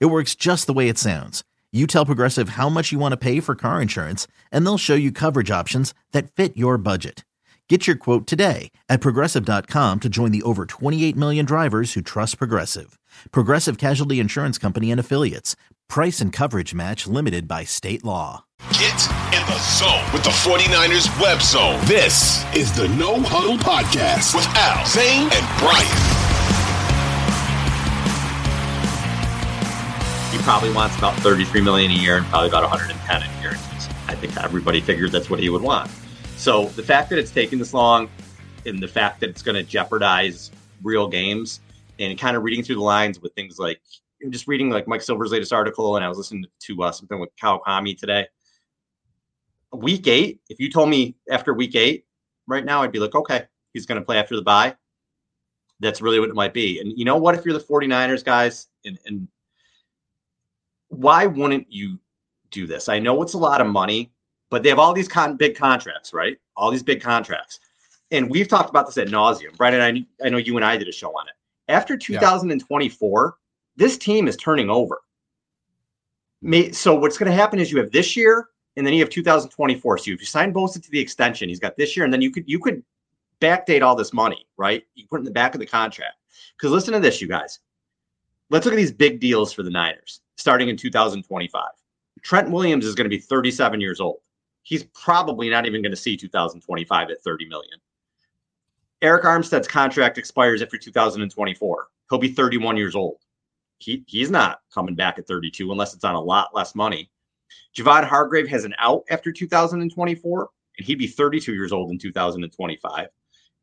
It works just the way it sounds. You tell Progressive how much you want to pay for car insurance, and they'll show you coverage options that fit your budget. Get your quote today at progressive.com to join the over 28 million drivers who trust Progressive. Progressive Casualty Insurance Company and Affiliates. Price and coverage match limited by state law. Get in the zone with the 49ers web zone. This is the No Huddle Podcast with Al, Zain, and Brian. He probably wants about 33 million a year and probably about 110 in guarantees. I think everybody figures that's what he would want. So the fact that it's taking this long and the fact that it's going to jeopardize real games and kind of reading through the lines with things like just reading like Mike Silver's latest article and I was listening to uh, something with Kawakami today. Week eight, if you told me after week eight right now, I'd be like, okay, he's going to play after the bye. That's really what it might be. And you know what? If you're the 49ers guys, and, and why wouldn't you do this? I know it's a lot of money, but they have all these con- big contracts, right? All these big contracts. And we've talked about this at nauseum. Brian and I, I know you and I did a show on it. After 2024, yeah. this team is turning over. So what's going to happen is you have this year, and then you have 2024. So if you sign Bosa to the extension, he's got this year, and then you could you could backdate all this money, right? You put it in the back of the contract. Because listen to this, you guys. Let's look at these big deals for the Niners starting in 2025. Trent Williams is going to be 37 years old. He's probably not even going to see 2025 at 30 million. Arik Armstead's contract expires after 2024. He'll be 31 years old. He, he's not coming back at 32 unless it's on a lot less money. Javon Hargrave has an out after 2024, and he'd be 32 years old in 2025.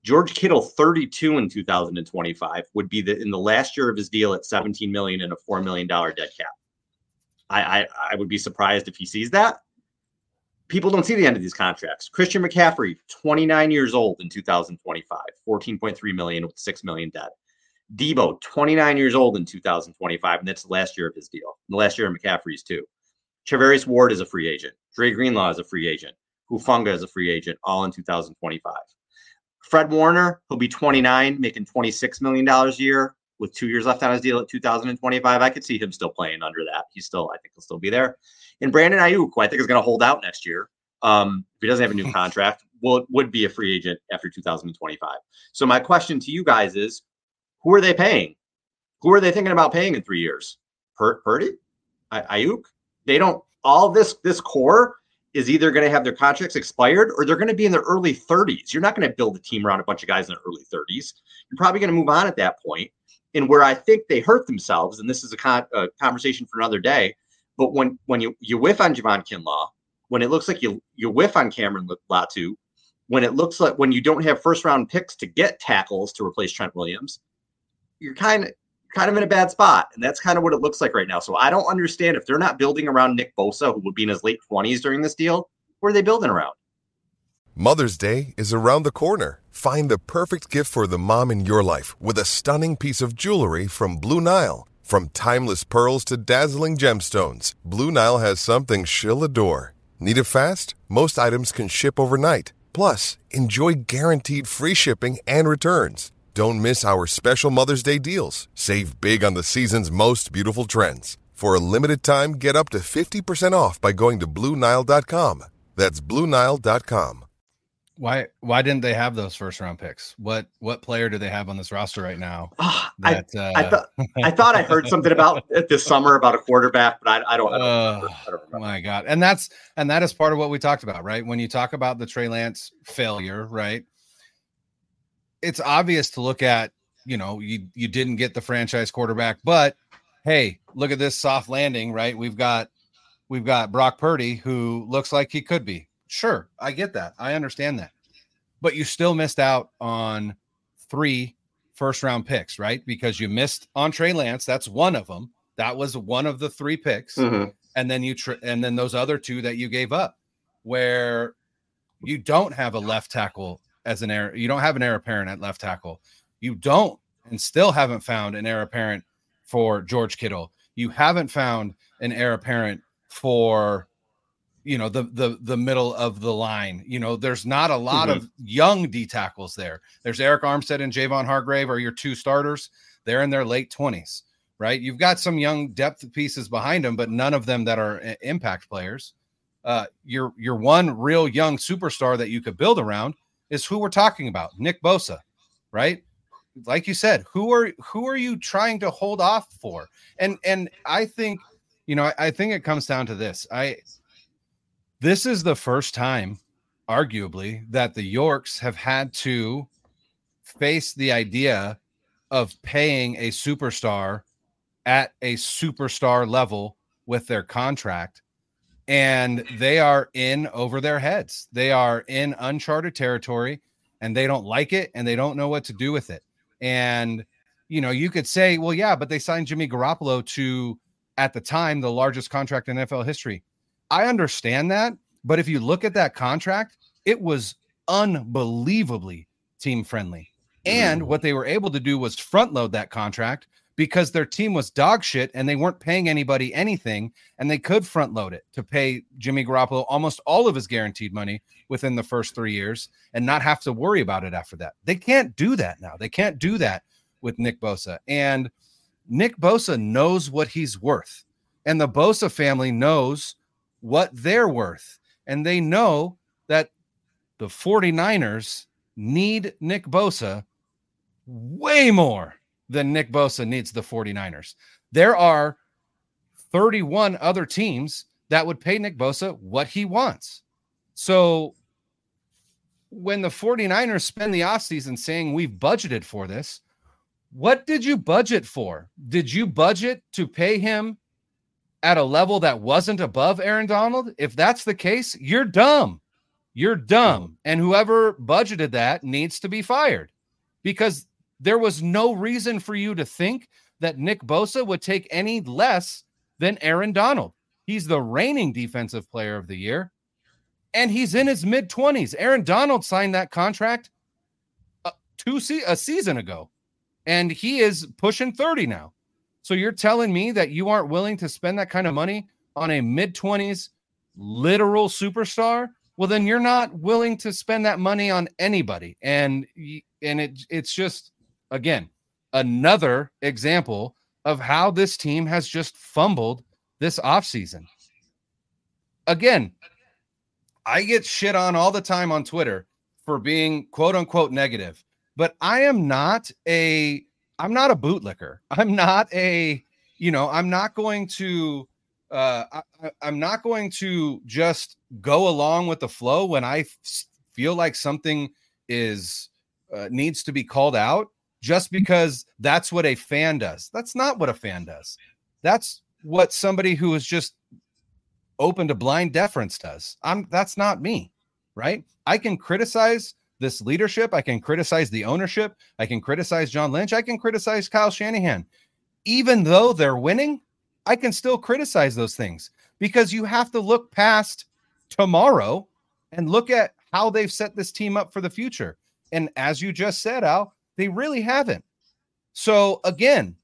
George Kittle, 32 in 2025, would be the in the last year of his deal at 17 million and a four million dollar dead cap. I, I, I would be surprised if he sees that. People don't see the end of these contracts. Christian McCaffrey, 29 years old in 2025, 14.3 million with 6 million debt. Deebo, 29 years old in 2025, and that's the last year of his deal. And the last year of McCaffrey's too. Charvarius Ward is a free agent. Dre Greenlaw is a free agent. Hufanga is a free agent, all in 2025. Fred Warner, he'll be 29, making $26 million a year with two years left on his deal at 2025, I could see him still playing under that. He's still, I think he'll still be there. And Brandon Aiyuk, who I think is going to hold out next year, um, if he doesn't have a new contract, will would be a free agent after 2025. So my question to you guys is, who are they paying? Who are they thinking about paying in three years? Per- Purdy, I- Aiyuk. They don't. All this this core is either going to have their contracts expired or they're going to be in their early 30s. You're not going to build a team around a bunch of guys in their early 30s. You're probably going to move on at that point. and where I think they hurt themselves, and this is a, con- a conversation for another day. But when when you you whiff on Javon Kinlaw, when it looks like you you whiff on Cameron Latu, when it looks like when you don't have first round picks to get tackles to replace Trent Williams, you're kind of kind of in a bad spot, and that's kind of what it looks like right now. So I don't understand if they're not building around Nick Bosa, who would be in his late twenties during this deal. Where are they building around? Mother's Day is around the corner. Find the perfect gift for the mom in your life with a stunning piece of jewelry from Blue Nile. From timeless pearls to dazzling gemstones, Blue Nile has something she'll adore. Need it fast? Most items can ship overnight. Plus, enjoy guaranteed free shipping and returns. Don't miss our special Mother's Day deals. Save big on the season's most beautiful trends. For a limited time, get up to 50% off by going to BlueNile.com. That's BlueNile.com. Why why didn't they have those first round picks? What what player do they have on this roster right now? Oh, that, I, uh... I, thought I thought I heard something about it this summer about a quarterback, but I, I don't. I don't, uh, I don't remember. My God, and that's and that is part of what we talked about, right? When you talk about the Trey Lance failure, right? It's obvious to look at. You know, you you didn't get the franchise quarterback, but hey, look at this soft landing, right? We've got we've got Brock Purdy, who looks like he could be Sure, I get that. I understand that. But you still missed out on three first round picks, right? Because you missed on Trey Lance. That's one of them That was one of the three picks. Mhm. And then you tr- and then those other two that you gave up where you don't have a left tackle as an heir, you don't have an heir apparent at left tackle. You don't and still haven't found an heir apparent for George Kittle. You haven't found an heir apparent for you know the the the middle of the line. You know, there's not a lot of young D tackles there. There's Arik Armstead and Javon Hargrave are your two starters. They're in their late 20s, right? You've got some young depth pieces behind them, but none of them that are impact players. Uh, your your one real young superstar that you could build around is who we're talking about, Nick Bosa, right? Like you said, who are who are you trying to hold off for? And and I think, you know, I, I think it comes down to this. I this is the first time, arguably, that the Yorks have had to face the idea of paying a superstar at a superstar level with their contract and they are in over their heads. They are in uncharted territory and they don't like it and they don't know what to do with it. And you know, you could say, well, yeah, but they signed Jimmy Garoppolo to at the time the largest contract in NFL history. I understand that, but if you look at that contract, it was unbelievably team friendly. And what they were able to do was front load that contract because their team was dog shit and they weren't paying anybody anything and they could front load it to pay Jimmy Garoppolo almost all of his guaranteed money within the first 3 years and not have to worry about it after that. They can't do that now. They can't do that with Nick Bosa. And Nick Bosa knows what he's worth. And the Bosa family knows what they're worth. And they know that the 49ers need Nick Bosa way more than Nick Bosa needs the 49ers. There are 31 other teams that would pay Nick Bosa what he wants. So when the 49ers spend the offseason saying we've budgeted for this, what did you budget for? Did you budget to pay him at a level that wasn't above Aaron Donald? If that's the case, you're dumb. You're dumb. And whoever budgeted that needs to be fired because there was no reason for you to think that Nick Bosa would take any less than Aaron Donald. He's the reigning defensive player of the year and he's in his mid 20s. Aaron Donald signed that contract uh, two se- a season ago and he is pushing 30 now. So you're telling me that you aren't willing to spend that kind of money on a mid 20s literal superstar? Well, then you're not willing to spend that money on anybody. And and it it's just again another example of how this team has just fumbled this offseason. Again, I get shit on all the time on Twitter for being quote unquote negative, but I am not a I'm not a bootlicker. I'm not a you know, I'm not going to uh I, I'm not going to just go along with the flow when I f- feel like something is uh, needs to be called out just because that's what a fan does. That's not what a fan does. That's what somebody who is just open to blind deference does. I'm that's not me, right? I can criticize this leadership, I can criticize the ownership, I can criticize John Lynch, I can criticize Kyle Shanahan. Even though they're winning, I can still criticize those things because you have to look past tomorrow and look at how they've set this team up for the future. And as you just said, Al, they really haven't. So again,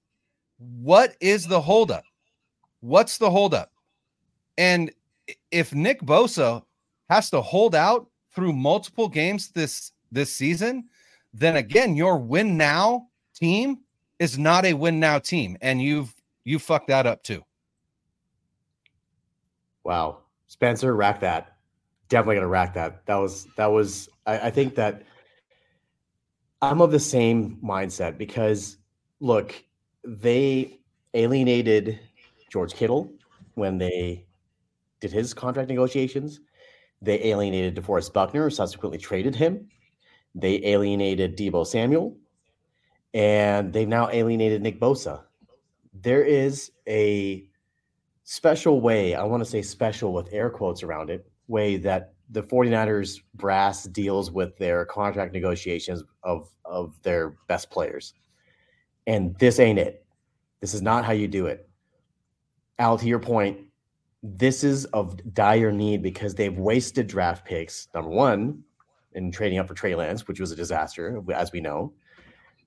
what is the holdup? What's the holdup? And if Nick Bosa has to hold out through multiple games this this season, then again, your win now team is not a win now team, and you've you fucked that up too. Wow. Spencer, rack that. Definitely gonna rack that. That was that was I, I think that I'm of the same mindset because look, they alienated George Kittle when they did his contract negotiations. They alienated DeForest Buckner, subsequently traded him. They alienated Deebo Samuel, and they've now alienated Nick Bosa. There is a special way, I want to say special with air quotes around it, way that the 49ers brass deals with their contract negotiations of, of their best players. And this ain't it. This is not how you do it. Al, to your point, this is of dire need because they've wasted draft picks. Number one, in trading up for Trey Lance, which was a disaster, as we know.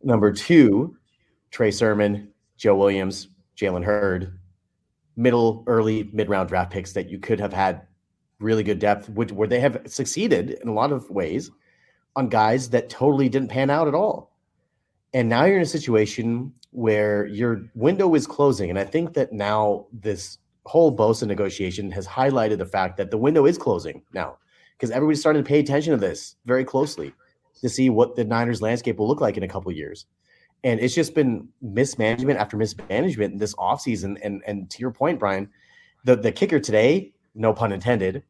Number two, Trey Sermon, Joe Williams, Jalen Hurd, middle, early, mid round draft picks that you could have had really good depth, which where they have succeeded in a lot of ways on guys that totally didn't pan out at all. And now you're in a situation where your window is closing. And I think that now this whole Bosa negotiation has highlighted the fact that the window is closing now because everybody's starting to pay attention to this very closely to see what the Niners landscape will look like in a couple years. And it's just been mismanagement after mismanagement this offseason. And and to your point, Brian, the, the kicker today, no pun intended,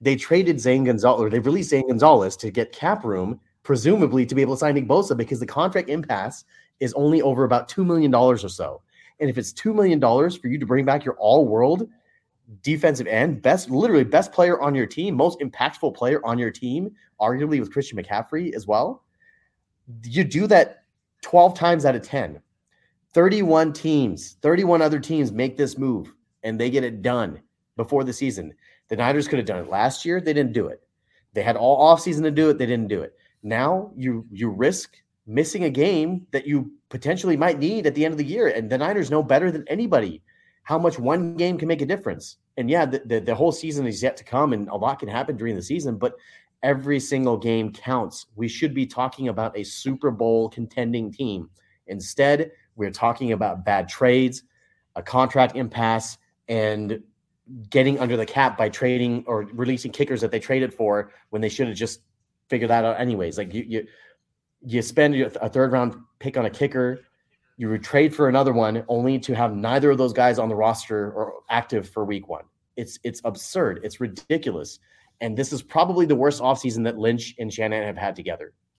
they traded Zane Gonzalez or they released Zane Gonzalez to get cap room, presumably to be able to sign Nick Bosa because the contract impasse is only over about $2 million or so. And if it's $2 million for you to bring back your all world defensive end, best, literally best player on your team, most impactful player on your team, arguably with Christian McCaffrey as well, you do that 12 times out of 10. 31 teams, 31 other teams make this move and they get it done before the season. The Niners could have done it last year. They didn't do it. They had all offseason to do it. They didn't do it. Now you you risk missing a game that you potentially might need at the end of the year. And the Niners know better than anybody how much one game can make a difference. And yeah, the, the, the, whole season is yet to come and a lot can happen during the season, but every single game counts. We should be talking about a Super Bowl contending team. Instead, we're talking about bad trades, a contract impasse, and getting under the cap by trading or releasing kickers that they traded for when they should have just figured that out anyways. Like you, you, you spend a third round pick on a kicker you would trade for another one only to have neither of those guys on the roster or active for week one. It's it's absurd. It's ridiculous. And this is probably the worst offseason that Lynch and Shannon have had together.